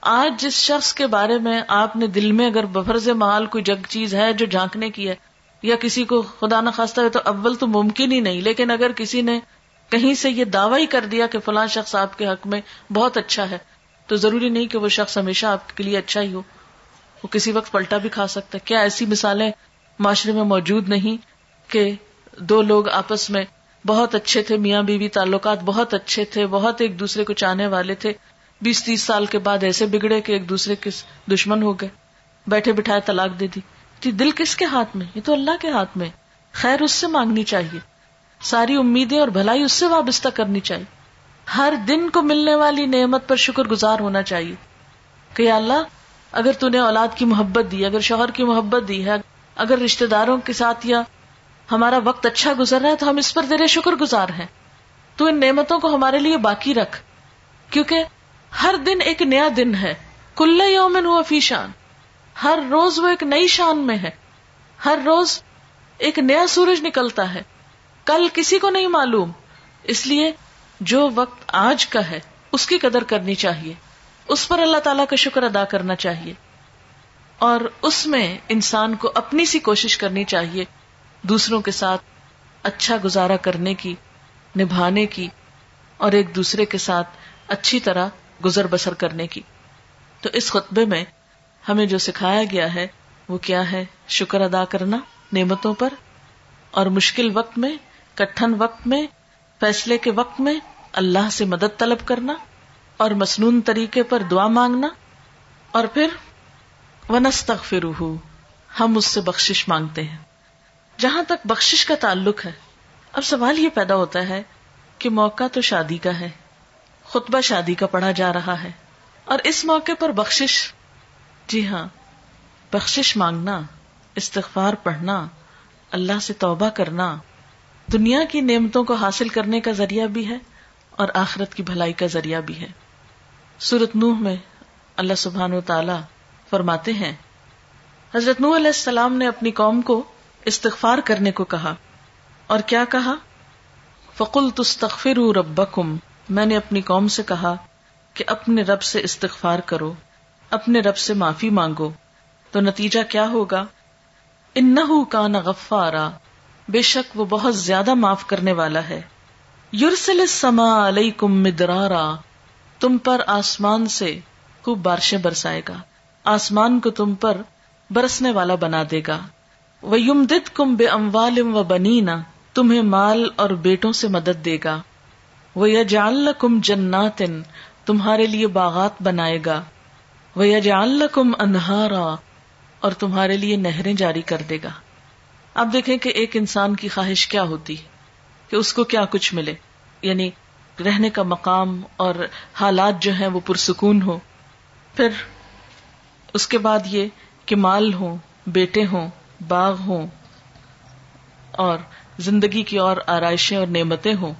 آج جس شخص کے بارے میں آپ نے دل میں اگر بفرز محال کوئی جگ چیز ہے جو جھانکنے کی ہے یا کسی کو خدا نہ خواستہ ہے تو اول تو ممکن ہی نہیں، لیکن اگر کسی نے کہیں سے یہ دعوی کر دیا کہ فلاں شخص آپ کے حق میں بہت اچھا ہے، تو ضروری نہیں کہ وہ شخص ہمیشہ آپ کے لیے اچھا ہی ہو۔ وہ کسی وقت پلٹا بھی کھا سکتا ہے۔ کیا ایسی مثالیں معاشرے میں موجود نہیں کہ دو لوگ آپس میں بہت اچھے تھے، میاں بیوی تعلقات بہت اچھے تھے، بہت ایک دوسرے کو چاہنے والے تھے، بیس تیس سال کے بعد ایسے بگڑے کہ ایک دوسرے کے دشمن ہو گئے، بیٹھے بٹھائے طلاق دے دی۔ دل کس کے ہاتھ میں؟ یہ تو اللہ کے ہاتھ میں۔ خیر اس سے مانگنی چاہیے۔ ساری امیدیں اور بھلائی اس سے وابستہ کرنی چاہیے۔ ہر دن کو ملنے والی نعمت پر شکر گزار ہونا چاہیے۔ کہ اللہ، اگر نے اولاد کی محبت دی، اگر شوہر کی محبت دی ہے، اگر رشتے داروں کے ساتھ یا ہمارا وقت اچھا گزر رہا ہے، تو ہم اس پر تیرے شکر گزار ہیں۔ تو ان نعمتوں کو ہمارے لیے باقی رکھ۔ کیونکہ ہر دن ایک نیا دن ہے۔ کل یومن ہوا فی شان۔ ہر روز وہ ایک نئی شان میں ہے۔ ہر روز ایک نیا سورج نکلتا ہے۔ کل کسی کو نہیں معلوم۔ اس لیے جو وقت آج کا ہے، اس کی قدر کرنی چاہیے۔ اس پر اللہ تعالی کا شکر ادا کرنا چاہیے۔ اور اس میں انسان کو اپنی سی کوشش کرنی چاہیے۔ دوسروں کے ساتھ اچھا گزارا کرنے کی، نبھانے کی، اور ایک دوسرے کے ساتھ اچھی طرح گزر بسر کرنے کی۔ تو اس خطبے میں ہمیں جو سکھایا گیا ہے وہ کیا ہے؟ شکر ادا کرنا نعمتوں پر اور مشکل وقت میں، کٹھن وقت میں، فیصلے کے وقت میں اللہ سے مدد طلب کرنا اور مصنون طریقے پر دعا مانگنا اور پھر ونس ہم اس سے بخشش مانگتے ہیں۔ جہاں تک بخشش کا تعلق ہے، اب سوال یہ پیدا ہوتا ہے کہ موقع تو شادی کا ہے، خطبہ شادی کا پڑھا جا رہا ہے اور اس موقع پر بخشش جی ہاں بخشش مانگنا، استغفار پڑھنا، اللہ سے توبہ کرنا، دنیا کی نعمتوں کو حاصل کرنے کا ذریعہ بھی ہے اور آخرت کی بھلائی کا ذریعہ بھی ہے۔ سورت نوح میں اللہ سبحان و تعالی فرماتے ہیں، حضرت نوح علیہ السلام نے اپنی قوم کو استغفار کرنے کو کہا۔ اور کیا کہا؟ فقل تستغفر ربکم میں نے اپنی قوم سے کہا کہ اپنے رب سے استغفار کرو۔ اپنے رب سے معافی مانگو تو نتیجہ کیا ہوگا؟ انہو کان غفارا، بے شک وہ بہت زیادہ معاف کرنے والا ہے۔ یورسل سما علیکم مدرارا، تم پر آسمان سے خوب بارشیں برسائے گا۔ آسمان کو تم پر برسنے والا بنا دے گا۔ وہ یم دت کم بے اموال و بنینا تمہیں مال اور بیٹوں سے مدد دے گا۔ وہ یجعل کم جناتن تمہارے لیے باغات بنائے گا۔ وہ یجعل انہارا اور تمہارے لیے نہریں جاری کر دے گا۔ اب دیکھیں کہ ایک انسان کی خواہش کیا ہوتی؟ کہ اس کو کیا کچھ ملے؟ یعنی رہنے کا مقام اور حالات جو ہیں وہ پرسکون ہو پھر اس کے بعد یہ کہ مال ہو بیٹے ہوں، باغ ہوں اور زندگی کی اور آرائشیں اور نعمتیں ہوں۔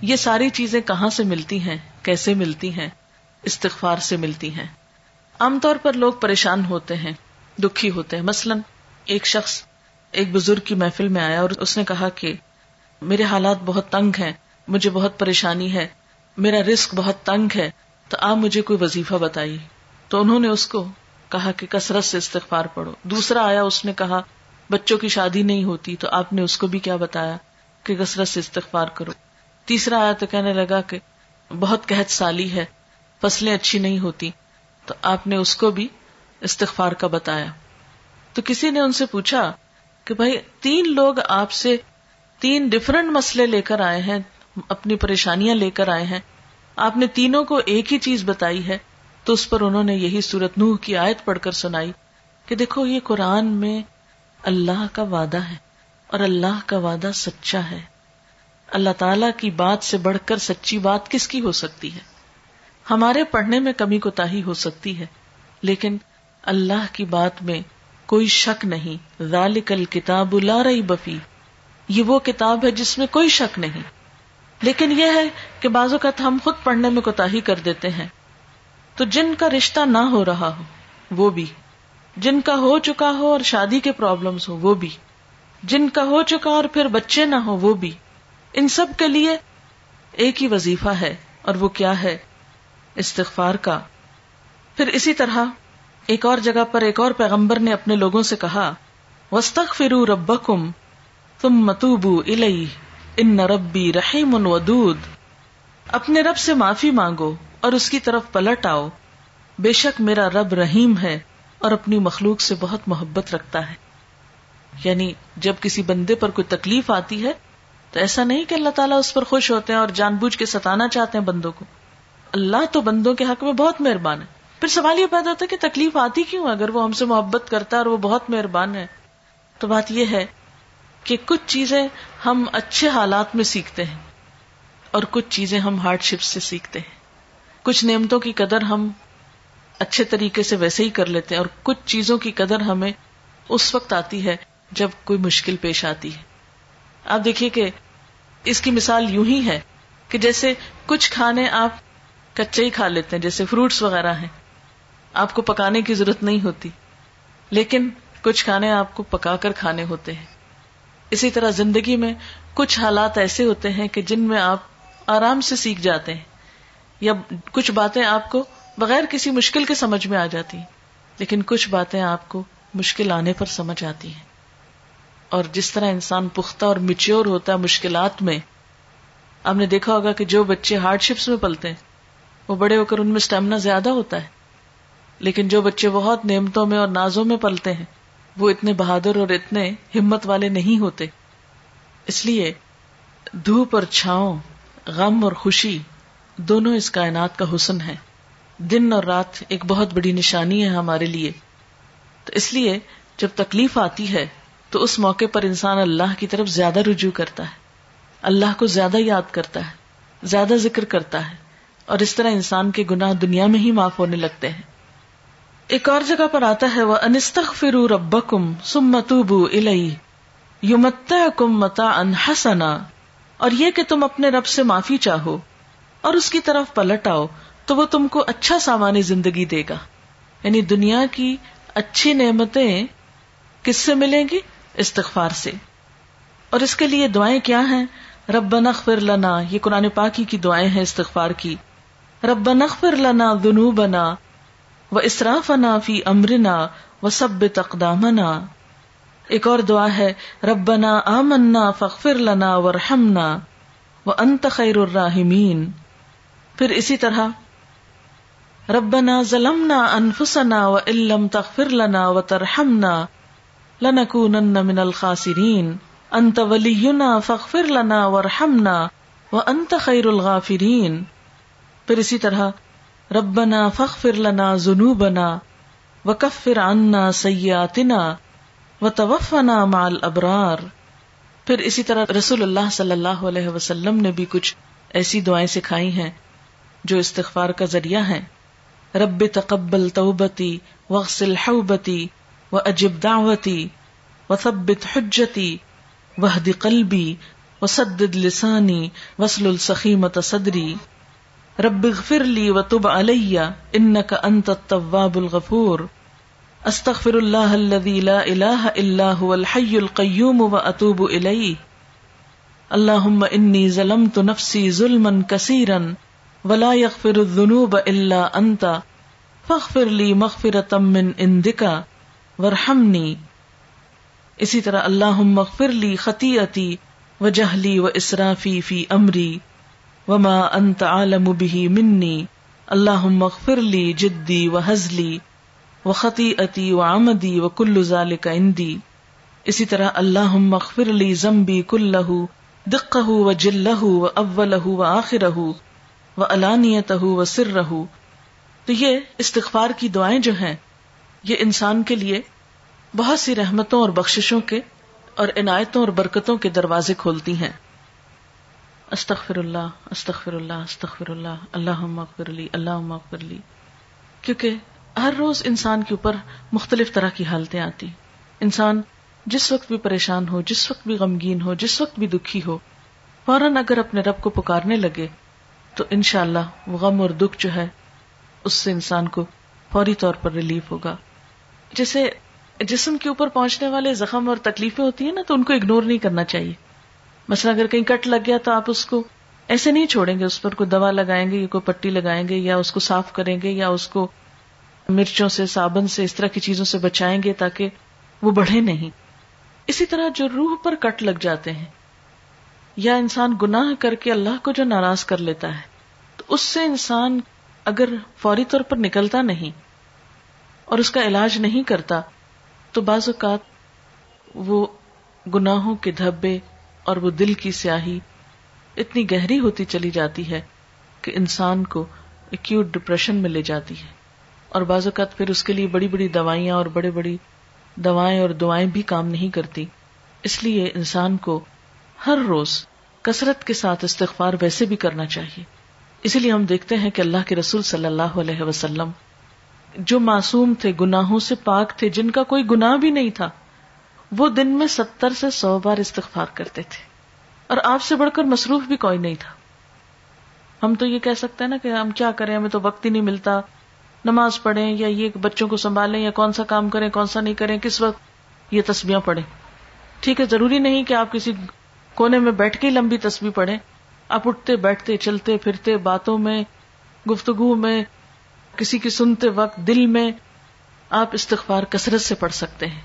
یہ ساری چیزیں کہاں سے ملتی ہیں؟ کیسے ملتی ہیں؟ استغفار سے ملتی ہیں۔ عام طور پر لوگ پریشان ہوتے ہیں، دکھی ہوتے ہیں۔ مثلاً ایک شخص ایک بزرگ کی محفل میں آیا اور اس نے کہا کہ میرے حالات بہت تنگ ہیں، مجھے بہت پریشانی ہے، میرا رسک بہت تنگ ہے، تو آپ مجھے کوئی وظیفہ بتائیے۔ تو انہوں نے اس کو کہا کہ کثرت سے استغفار پڑھو۔ دوسرا آیا، اس نے کہا، بچوں کی شادی نہیں ہوتی، تو آپ نے اس کو بھی کیا بتایا کہ کثرت سے استغفار کرو۔ تیسرا آیا تو کہنے لگا کہ بہت قحط سالی ہے، فصلیں اچھی نہیں ہوتی۔ تو آپ نے اس کو بھی استغفار کا بتایا۔ تو کسی نے ان سے پوچھا کہ بھائی تین لوگ آپ سے تین ڈفرنٹ مسئلے لے کر آئے ہیں، اپنی پریشانیاں لے کر آئے ہیں۔ آپ نے تینوں کو ایک ہی چیز بتائی ہے۔ تو اس پر انہوں نے یہی سورت نوح کی آیت پڑھ کر سنائی کہ دیکھو یہ قرآن میں اللہ کا وعدہ ہے اور اللہ کا وعدہ سچا ہے۔ اللہ تعالی کی بات سے بڑھ کر سچی بات کس کی ہو سکتی ہے؟ ہمارے پڑھنے میں کمی کو تاہی ہو سکتی ہے، لیکن اللہ کی بات میں کوئی شک نہیں۔ ذالک الکتاب لا ریب بفی یہ وہ کتاب ہے جس میں کوئی شک نہیں۔ لیکن یہ ہے کہ بعض اوقات ہم خود پڑھنے میں کوتا کر دیتے ہیں۔ تو جن کا رشتہ نہ ہو رہا ہو، وہ بھی۔ جن کا ہو چکا ہو اور شادی کے پرابلمس ہو وہ بھی۔ جن کا ہو چکا اور پھر بچے نہ ہو وہ بھی۔ ان سب کے لیے ایک ہی وظیفہ ہے اور وہ کیا ہے؟ استغفار کا۔ پھر اسی طرح ایک اور جگہ پر ایک اور پیغمبر نے اپنے لوگوں سے کہا وسط فرو ربکم تم متوبو الئی ان ربی رحیم ودود۔ اپنے رب سے معافی مانگو اور اس کی طرف پلٹ آؤ۔ بے شک میرا رب رحیم ہے اور اپنی مخلوق سے بہت محبت رکھتا ہے۔ یعنی جب کسی بندے پر کوئی تکلیف آتی ہے تو ایسا نہیں کہ اللہ تعالیٰ اس پر خوش ہوتے ہیں اور جان بوجھ کے ستانا چاہتے ہیں بندوں کو۔ اللہ تو بندوں کے حق میں بہت مہربان ہے۔ پھر سوال یہ پیدا ہوتا ہے کہ تکلیف آتی کیوں اگر وہ ہم سے محبت کرتا ہے اور وہ بہت مہربان ہے۔ تو بات یہ ہے کہ کچھ چیزیں ہم اچھے حالات میں سیکھتے ہیں اور کچھ چیزیں ہم ہارڈ شپ سے سیکھتے ہیں۔ کچھ نعمتوں کی قدر ہم اچھے طریقے سے ویسے ہی کر لیتے ہیں اور کچھ چیزوں کی قدر ہمیں اس وقت آتی ہے جب کوئی مشکل پیش آتی ہے۔ آپ دیکھیے کہ اس کی مثال یوں ہی ہے کہ جیسے کچھ کھانے آپ کچے ہی کھا لیتے ہیں، جیسے فروٹس وغیرہ ہیں۔ آپ کو پکانے کی ضرورت نہیں ہوتی۔ لیکن کچھ کھانے آپ کو پکا کر کھانے ہوتے ہیں۔ اسی طرح زندگی میں کچھ حالات ایسے ہوتے ہیں کہ جن میں آپ آرام سے سیکھ جاتے ہیں۔ یا کچھ باتیں آپ کو بغیر کسی مشکل کے سمجھ میں آ جاتی ہیں، لیکن کچھ باتیں آپ کو مشکل آنے پر سمجھ آتی ہیں۔ اور جس طرح انسان پختہ اور میچیور ہوتا ہے مشکلات میں، آپ نے دیکھا ہوگا کہ جو بچے ہارڈ شپس میں پلتے ہیں وہ بڑے ہو کر ان میں اسٹیمنا زیادہ ہوتا ہے۔ لیکن جو بچے بہت نعمتوں میں اور نازوں میں پلتے ہیں، وہ اتنے بہادر اور اتنے ہمت والے نہیں ہوتے۔ اس لیے دھوپ اور چھاؤں، غم اور خوشی دونوں اس کائنات کا حسن ہے۔ دن اور رات ایک بہت بڑی نشانی ہے ہمارے لیے۔ تو اس لیے جب تکلیف آتی ہے، تو اس موقع پر انسان اللہ کی طرف زیادہ رجوع کرتا ہے۔ اللہ کو زیادہ یاد کرتا ہے، زیادہ ذکر کرتا ہے۔ اور اس طرح انسان کے گناہ دنیا میں ہی معاف ہونے لگتے ہیں۔ ایک اور جگہ پر آتا ہے وہ انستخ فرو رب کم سم متوبو کم متا انحسنا اور یہ کہ تم اپنے رب سے معافی چاہو اور اس کی طرف پلٹ آؤ، تو وہ تم کو اچھا سامانی زندگی دے گا۔ یعنی دنیا کی اچھی نعمتیں کس سے ملیں گی؟ استغفار سے۔ اور اس کے لیے دعائیں کیا ہیں؟ رب نخر لنا یہ قرآن پاکی کی دعائیں ہیں استغفار کی۔ رب نخر لنا دنو بنا و اسرافنا فی امرنا و سب تقدامنا ایک اور دعا ہے، ربنا آمنا فخر لنا ورحمنا و انت خیر الراحمین۔ پھر اسی طرح، ربنا ظلمنا انفسنا و علم تغفر لنا و ترحمنا لنکونن من الخاسرین۔ انت ولینا فغفر لنا ورحمنا و انت خیر الغافرین۔ پھر اسی طرح، ربنا فغفر لنا ذنوبنا وکفر عنا سیئاتنا وتوفنا مع الابرار۔ پھر اسی طرح رسول اللہ صلی اللہ علیہ وسلم نے بھی کچھ ایسی دعائیں سکھائی ہیں جو استغفار کا ذریعہ ہیں۔ رب تقبل توبتی وغسل حوبتی و اجب دعوتی و ثبت حجتی وحد قلبی و لسانی وصل السخیمت صدری۔ رب اغفر لی و تب علیہ، انک انت التواب الغفور. استغفر اللہ الذي لا الہ الا هو الحی القیوم و اتوب الیہ. اللہم انی ظلمت نفسی ظلما کثیرا ولا يغفر الذنوب الا انت. فاغفر لي مغفرة من عندك وارحمني اسی طرح اللهم اغفر لي خطيئتي وجهلي واسرافي في امري وما انت عالم به مني اللهم اغفر لي جدي وهزلي وخطيئتي وعمدي وكل ذلك عندي اسی طرح اللهم اغفر لي ذنبي كله دقه وجله واوله واخره وہ علانیت و سر رہو تو یہ استغفار کی دعائیں جو ہیں، یہ انسان کے لیے بہت سی رحمتوں اور بخششوں کے اور عنایتوں اور برکتوں کے دروازے کھولتی ہیں۔ استغفر اللہ استغفر اللہ استغفر اللہ اللہ اغفر لی اللہ اغفر لی۔ کیونکہ ہر روز انسان کے اوپر مختلف طرح کی حالتیں آتی۔ انسان جس وقت بھی پریشان ہو، جس وقت بھی غمگین ہو، جس وقت بھی دکھی ہو، فوراً اگر اپنے رب کو پکارنے لگے، تو انشاءاللہ اللہ وہ غم اور دکھ جو ہے، اس سے انسان کو فوری طور پر ریلیف ہوگا۔ جیسے جسم کے اوپر پہنچنے والے زخم اور تکلیفیں ہوتی ہیں نا، تو ان کو اگنور نہیں کرنا چاہیے۔ مثلا اگر کہیں کٹ لگ گیا تو آپ اس کو ایسے نہیں چھوڑیں گے، اس پر کوئی دوا لگائیں گے یا کوئی پٹی لگائیں گے یا اس کو صاف کریں گے یا اس کو مرچوں سے، صابن سے، اس طرح کی چیزوں سے بچائیں گے تاکہ وہ بڑھے نہیں۔ اسی طرح جو روح پر کٹ لگ جاتے ہیں یا انسان گناہ کر کے اللہ کو جو ناراض کر لیتا ہے، تو اس سے انسان اگر فوری طور پر نکلتا نہیں اور اس کا علاج نہیں کرتا، تو بعض اوقات وہ گناہوں کے دھبے اور وہ دل کی سیاہی اتنی گہری ہوتی چلی جاتی ہے کہ انسان کو ایکوٹ ڈپریشن میں لے جاتی ہے۔ اور بعض اوقات پھر اس کے لیے بڑی بڑی دوائیاں اور بڑے بڑی دوائیں اور دعائیں بھی کام نہیں کرتی۔ اس لیے انسان کو ہر روز کثرت کے ساتھ استغفار ویسے بھی کرنا چاہیے۔ اسی لیے ہم دیکھتے ہیں کہ اللہ کے رسول صلی اللہ علیہ وسلم جو معصوم تھے، گناہوں سے پاک تھے، جن کا کوئی گناہ بھی نہیں تھا وہ دن میں ستر سے سو بار استغفار کرتے تھے۔ اور آپ سے بڑھ کر مصروف بھی کوئی نہیں تھا۔ ہم تو یہ کہہ سکتے ہیں نا کہ ہم کیا کریں، ہمیں تو وقت ہی نہیں ملتا۔ نماز پڑھیں یا یہ بچوں کو سنبھالیں یا کون سا کام کریں، کون سا نہیں کریں، کس وقت یہ تصویاں پڑھیں۔ ٹھیک ہے، ضروری نہیں کہ آپ کسی کونے میں بیٹھ کے لمبی تصویر پڑھیں۔ آپ اٹھتے، بیٹھتے، چلتے، پھرتے، باتوں میں، گفتگو میں، کسی کی سنتے وقت، دل میں آپ استغفار کثرت سے پڑھ سکتے ہیں۔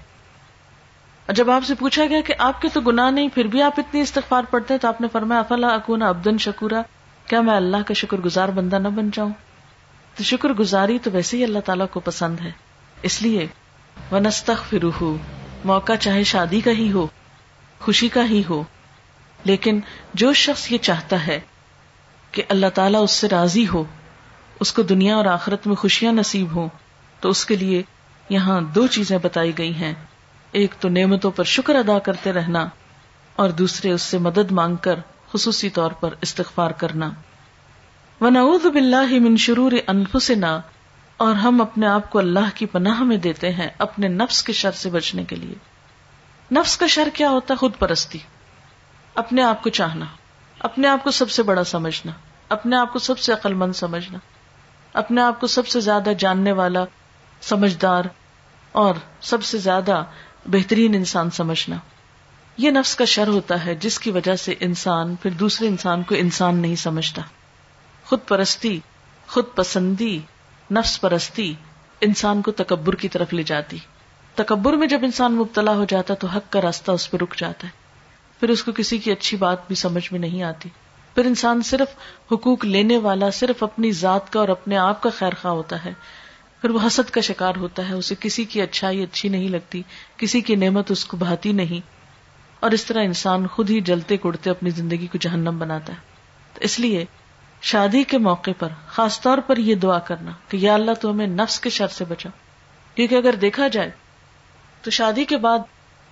اور جب آپ سے پوچھا گیا کہ آپ کے تو گناہ نہیں، پھر بھی آپ اتنی استغفار پڑھتے ہیں تو آپ نے فرمایا، افلا اکونا ابدن شکورا؟ کیا میں اللہ کا شکر گزار بندہ نہ بن جاؤں؟ تو شکر گزاری تو ویسے ہی اللہ تعالیٰ کو پسند ہے۔ اس لیے ونستخ فرو موقع چاہے شادی کا ہی ہو، خوشی کا ہی ہو، لیکن جو شخص یہ چاہتا ہے کہ اللہ تعالیٰ اس سے راضی ہو، اس کو دنیا اور آخرت میں خوشیاں نصیب ہوں، تو اس کے لیے یہاں دو چیزیں بتائی گئی ہیں۔ ایک تو نعمتوں پر شکر ادا کرتے رہنا اور دوسرے اس سے مدد مانگ کر خصوصی طور پر استغفار کرنا۔ ونعوذ باللہ من شرور انفسنا اور ہم اپنے آپ کو اللہ کی پناہ میں دیتے ہیں اپنے نفس کے شر سے بچنے کے لیے۔ نفس کا شر کیا ہوتا ہے؟ خود پرستی۔ اپنے آپ کو چاہنا، اپنے آپ کو سب سے بڑا سمجھنا، اپنے آپ کو سب سے عقل مند سمجھنا، اپنے آپ کو سب سے زیادہ جاننے والا سمجھدار اور سب سے زیادہ بہترین انسان سمجھنا۔ یہ نفس کا شر ہوتا ہے جس کی وجہ سے انسان پھر دوسرے انسان کو انسان نہیں سمجھتا۔ خود پرستی، خود پسندی، نفس پرستی انسان کو تکبر کی طرف لے جاتی۔ تکبر میں جب انسان مبتلا ہو جاتا تو حق کا راستہ اس پہ رک جاتا ہے۔ پھر اس کو کسی کی اچھی بات بھی سمجھ میں نہیں آتی۔ پھر انسان صرف حقوق لینے والا، صرف اپنی ذات کا اور اپنے آپ کا خیر خواہ ہوتا ہے۔ پھر وہ حسد کا شکار ہوتا ہے، اسے کسی کی اچھائی اچھی نہیں لگتی، کسی کی نعمت اس کو بھاتی نہیں۔ اور اس طرح انسان خود ہی جلتے کڑتے اپنی زندگی کو جہنم بناتا ہے۔ تو اس لیے شادی کے موقع پر خاص طور پر یہ دعا کرنا کہ یا اللہ تو ہمیں نفس کے شر سے بچا۔ کیونکہ اگر دیکھا جائے تو شادی کے بعد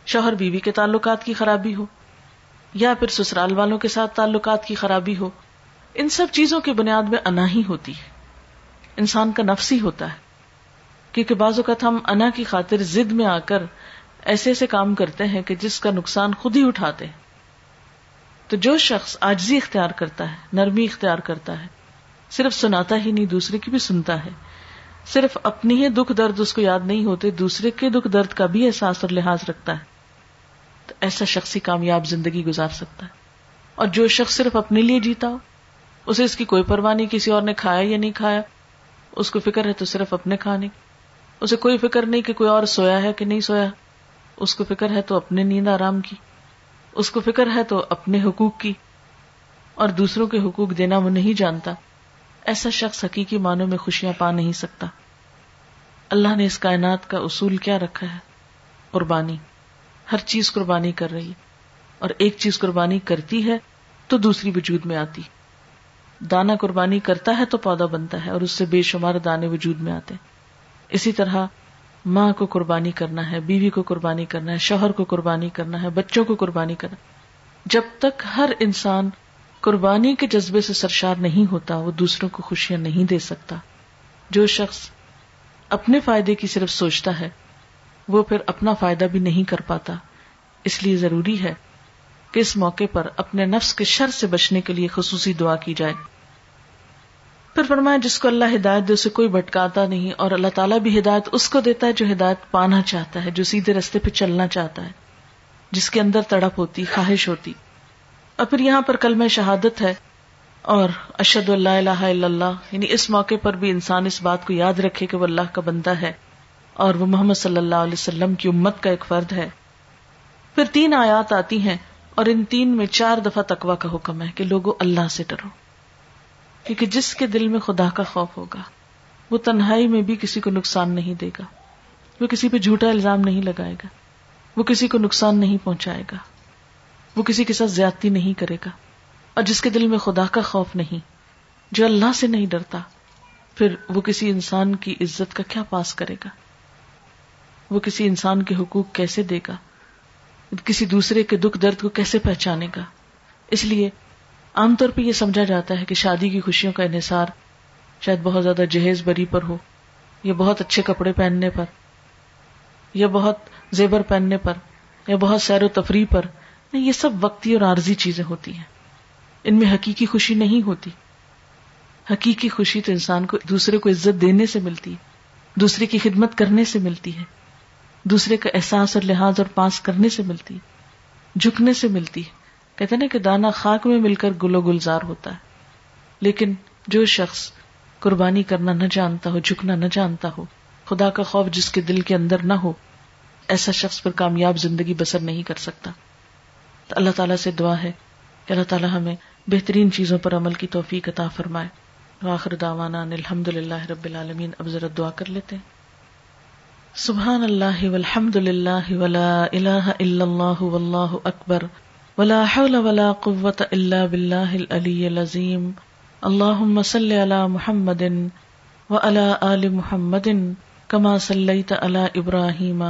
شوہر بیوی کے تعلقات کی خرابی ہو، یا پھر سسرال والوں کے ساتھ تعلقات کی خرابی ہو، ان سب چیزوں کی بنیاد میں انا ہی ہوتی ہے۔ انسان کا نفس ہی ہوتا ہے۔ کیونکہ بعض اوقات ہم انا کی خاطر زد میں آ کر ایسے ایسے کام کرتے ہیں کہ جس کا نقصان خود ہی اٹھاتے ہیں۔ تو جو شخص آجزی اختیار کرتا ہے، نرمی اختیار کرتا ہے، صرف سناتا ہی نہیں، دوسرے کی بھی سنتا ہے۔ صرف اپنی ہی دکھ درد اس کو یاد نہیں ہوتے، دوسرے کے دکھ درد کا بھی احساس اور لحاظ رکھتا ہے۔ تو ایسا شخص کامیاب زندگی گزار سکتا ہے۔ اور جو شخص صرف اپنے لیے جیتا ہو، اسے اس کی کوئی پرواہ نہیں، کسی اور نے کھایا یا نہیں کھایا، اس کو فکر ہے تو صرف اپنے کھانے کی۔ اسے کوئی فکر نہیں کہ کوئی اور سویا ہے کہ نہیں سویا۔ اس کو فکر ہے تو اپنے نیند آرام کی۔ اس کو فکر ہے تو اپنے حقوق کی۔ اور دوسروں کے حقوق دینا وہ نہیں جانتا۔ ایسا شخص حقیقی معنوں میں خوشیاں پا نہیں سکتا۔ اللہ نے اس کائنات کا اصول کیا رکھا ہے؟ قربانی۔ ہر چیز قربانی کر رہی ہے۔ اور ایک چیز قربانی کرتی ہے تو دوسری وجود میں آتی۔ دانا قربانی کرتا ہے تو پودا بنتا ہے اور اس سے بے شمار دانے وجود میں آتے۔ اسی طرح ماں کو قربانی کرنا ہے، بیوی کو قربانی کرنا ہے، شوہر کو قربانی کرنا ہے، بچوں کو قربانی کرنا جب تک ہر انسان قربانی کے جذبے سے سرشار نہیں ہوتا، وہ دوسروں کو خوشیاں نہیں دے سکتا۔ جو شخص اپنے فائدے کی صرف سوچتا ہے، وہ پھر اپنا فائدہ بھی نہیں کر پاتا۔ اس لیے ضروری ہے کہ اس موقع پر اپنے نفس کے شر سے بچنے کے لیے خصوصی دعا کی جائے۔ پھر فرمایا، جس کو اللہ ہدایت دے، اسے کوئی بھٹکاتا نہیں، اور اللہ تعالیٰ بھی ہدایت اس کو دیتا ہے جو ہدایت پانا چاہتا ہے، جو سیدھے رستے پہ چلنا چاہتا ہے، جس کے اندر تڑپ ہوتی، خواہش ہوتی۔ اور پھر یہاں پر کل میں شہادت ہے، اور اشد اللہ الہ الا اللہ یعنی اس موقع پر بھی انسان اس بات کو یاد رکھے کہ وہ اللہ کا بندہ ہے، اور وہ محمد صلی اللہ علیہ وسلم کی امت کا ایک فرد ہے۔ پھر تین آیات آتی ہیں، اور ان تین میں چار دفعہ تقوا کا حکم ہے کہ لوگوں اللہ سے ڈرو۔ کیونکہ جس کے دل میں خدا کا خوف ہوگا، وہ تنہائی میں بھی کسی کو نقصان نہیں دے گا۔ وہ کسی پہ جھوٹا الزام نہیں لگائے گا۔ وہ کسی کو نقصان نہیں پہنچائے گا۔ وہ کسی کے ساتھ زیادتی نہیں کرے گا۔ اور جس کے دل میں خدا کا خوف نہیں، جو اللہ سے نہیں ڈرتا، پھر وہ کسی انسان کی عزت کا کیا پاس کرے گا؟ وہ کسی انسان کے حقوق کیسے دے گا؟ کسی دوسرے کے دکھ درد کو کیسے پہچانے گا؟ اس لیے عام طور پہ یہ سمجھا جاتا ہے کہ شادی کی خوشیوں کا انحصار شاید بہت زیادہ جہیز بری پر ہو، یا بہت اچھے کپڑے پہننے پر، یا بہت زیبر پہننے پر، یا بہت سیر و تفریح پر۔ نہیں، یہ سب وقتی اور عارضی چیزیں ہوتی ہیں۔ ان میں حقیقی خوشی نہیں ہوتی۔ حقیقی خوشی تو انسان کو دوسرے کو عزت دینے سے ملتی ہے، دوسرے کی خدمت کرنے سے ملتی ہے، دوسرے کا احساس اور لحاظ اور پاس کرنے سے ملتی ہے، جھکنے سے ملتی ہے۔ کہتے نا کہ دانا خاک میں مل کر گلو گلزار ہوتا ہے۔ لیکن جو شخص قربانی کرنا نہ جانتا ہو، جھکنا نہ جانتا ہو، خدا کا خوف جس کے دل کے اندر نہ ہو، ایسا شخص پر کامیاب زندگی بسر نہیں کر سکتا۔ تو اللہ تعالیٰ سے دعا ہے کہ اللہ تعالیٰ ہمیں بہترین چیزوں پر عمل کی توفیق عطا فرمائے۔ آخر دعوانا الحمد للہ رب العالمین۔ اب ذرا دعا کر لیتے ہیں۔ سبحان اللہ والحمد للہ ولا الہ الا اللہ واللہ اکبر۔ ولا حول ولا قوة الا باللہ العلی العظیم اللہم صلی علی محمد وعلى آل محمد كما صليت على إبراهيم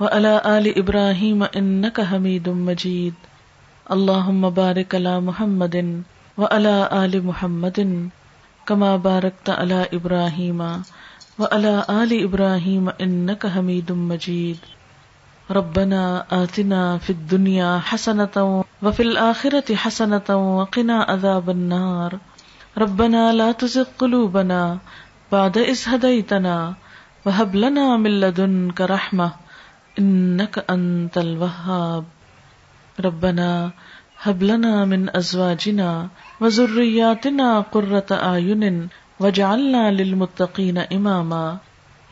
وعلى آل إبراهيم إنك حميد مجيد. اللهم بارك على محمد وعلى آل محمد كما باركت على إبراهيم وعلى آل إبراهيم إنك حميد مجيد. ربنا آتنا في الدنيا حسنة وفي الآخرة حسنة وقنا عذاب النار. ربنا لا تزغ قلوبنا بعد إذ هديتنا وهب لنا من لدنك رحمة إنك أنت الوهاب ربنا هب لنا من ازواجنا وذرياتنا قرة اعين واجعلنا للمتقين اماما.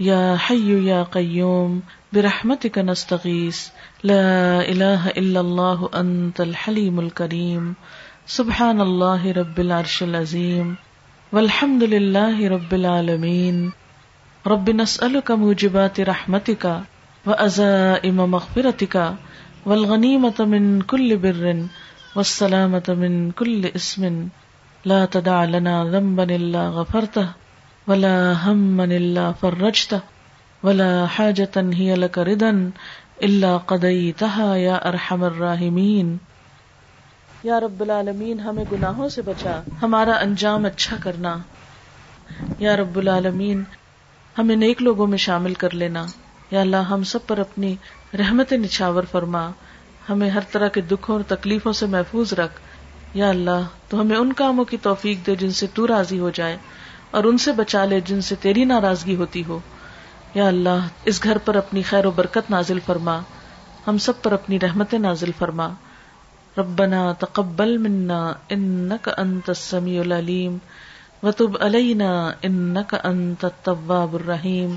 يا حي يا قيوم برحمتك نستغيث لا اله الا الله انت الحليم الكريم سبحان الله رب العرش العظيم والحمد لله رب العالمين رب نسألك موجبات رحمتك وأزائم مغفرتك والغنیمت من کل بر والسلامت من کل اسم. لا تدع لنا ذنبا الا غفرته ولا هما الا فرجته. ولا حاجة هي لك ردا الا قضيتها يا ارحم الراحمين. یا رب العالمین ہمیں گناہوں سے بچا، ہمارا انجام اچھا کرنا۔ یا رب العالمین، ہمیں نیک لوگوں میں شامل کر لینا۔ یا اللہ، ہم سب پر اپنی رحمت نچھاور فرما۔ ہمیں ہر طرح کے دکھوں اور تکلیفوں سے محفوظ رکھ۔ یا اللہ، تو ہمیں ان کاموں کی توفیق دے جن سے تو راضی ہو جائے اور ان سے بچا لے جن سے تیری ناراضگی ہوتی ہو۔ یا اللہ، اس گھر پر اپنی خیر و برکت نازل فرما، ہم سب پر اپنی رحمت نازل فرما۔ ربنا تقبل منا انك انت السميع العليم وتب علينا انك انت التواب الرحيم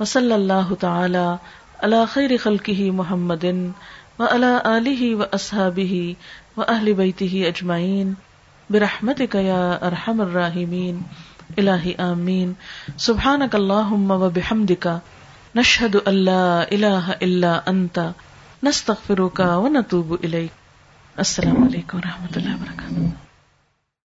وصلى الله تعالى على خير خلقه محمد وعلى آله وأصحابه وأهل بيته أجمعين برحمتك يا أرحم الراحمين الہی آمین. آمين اللہم و وبحمدك نشہد اللہ الہ الا انت. نستغفرک و نتوب الیک. السلام علیکم و ورحمة اللہ وبرکاتہ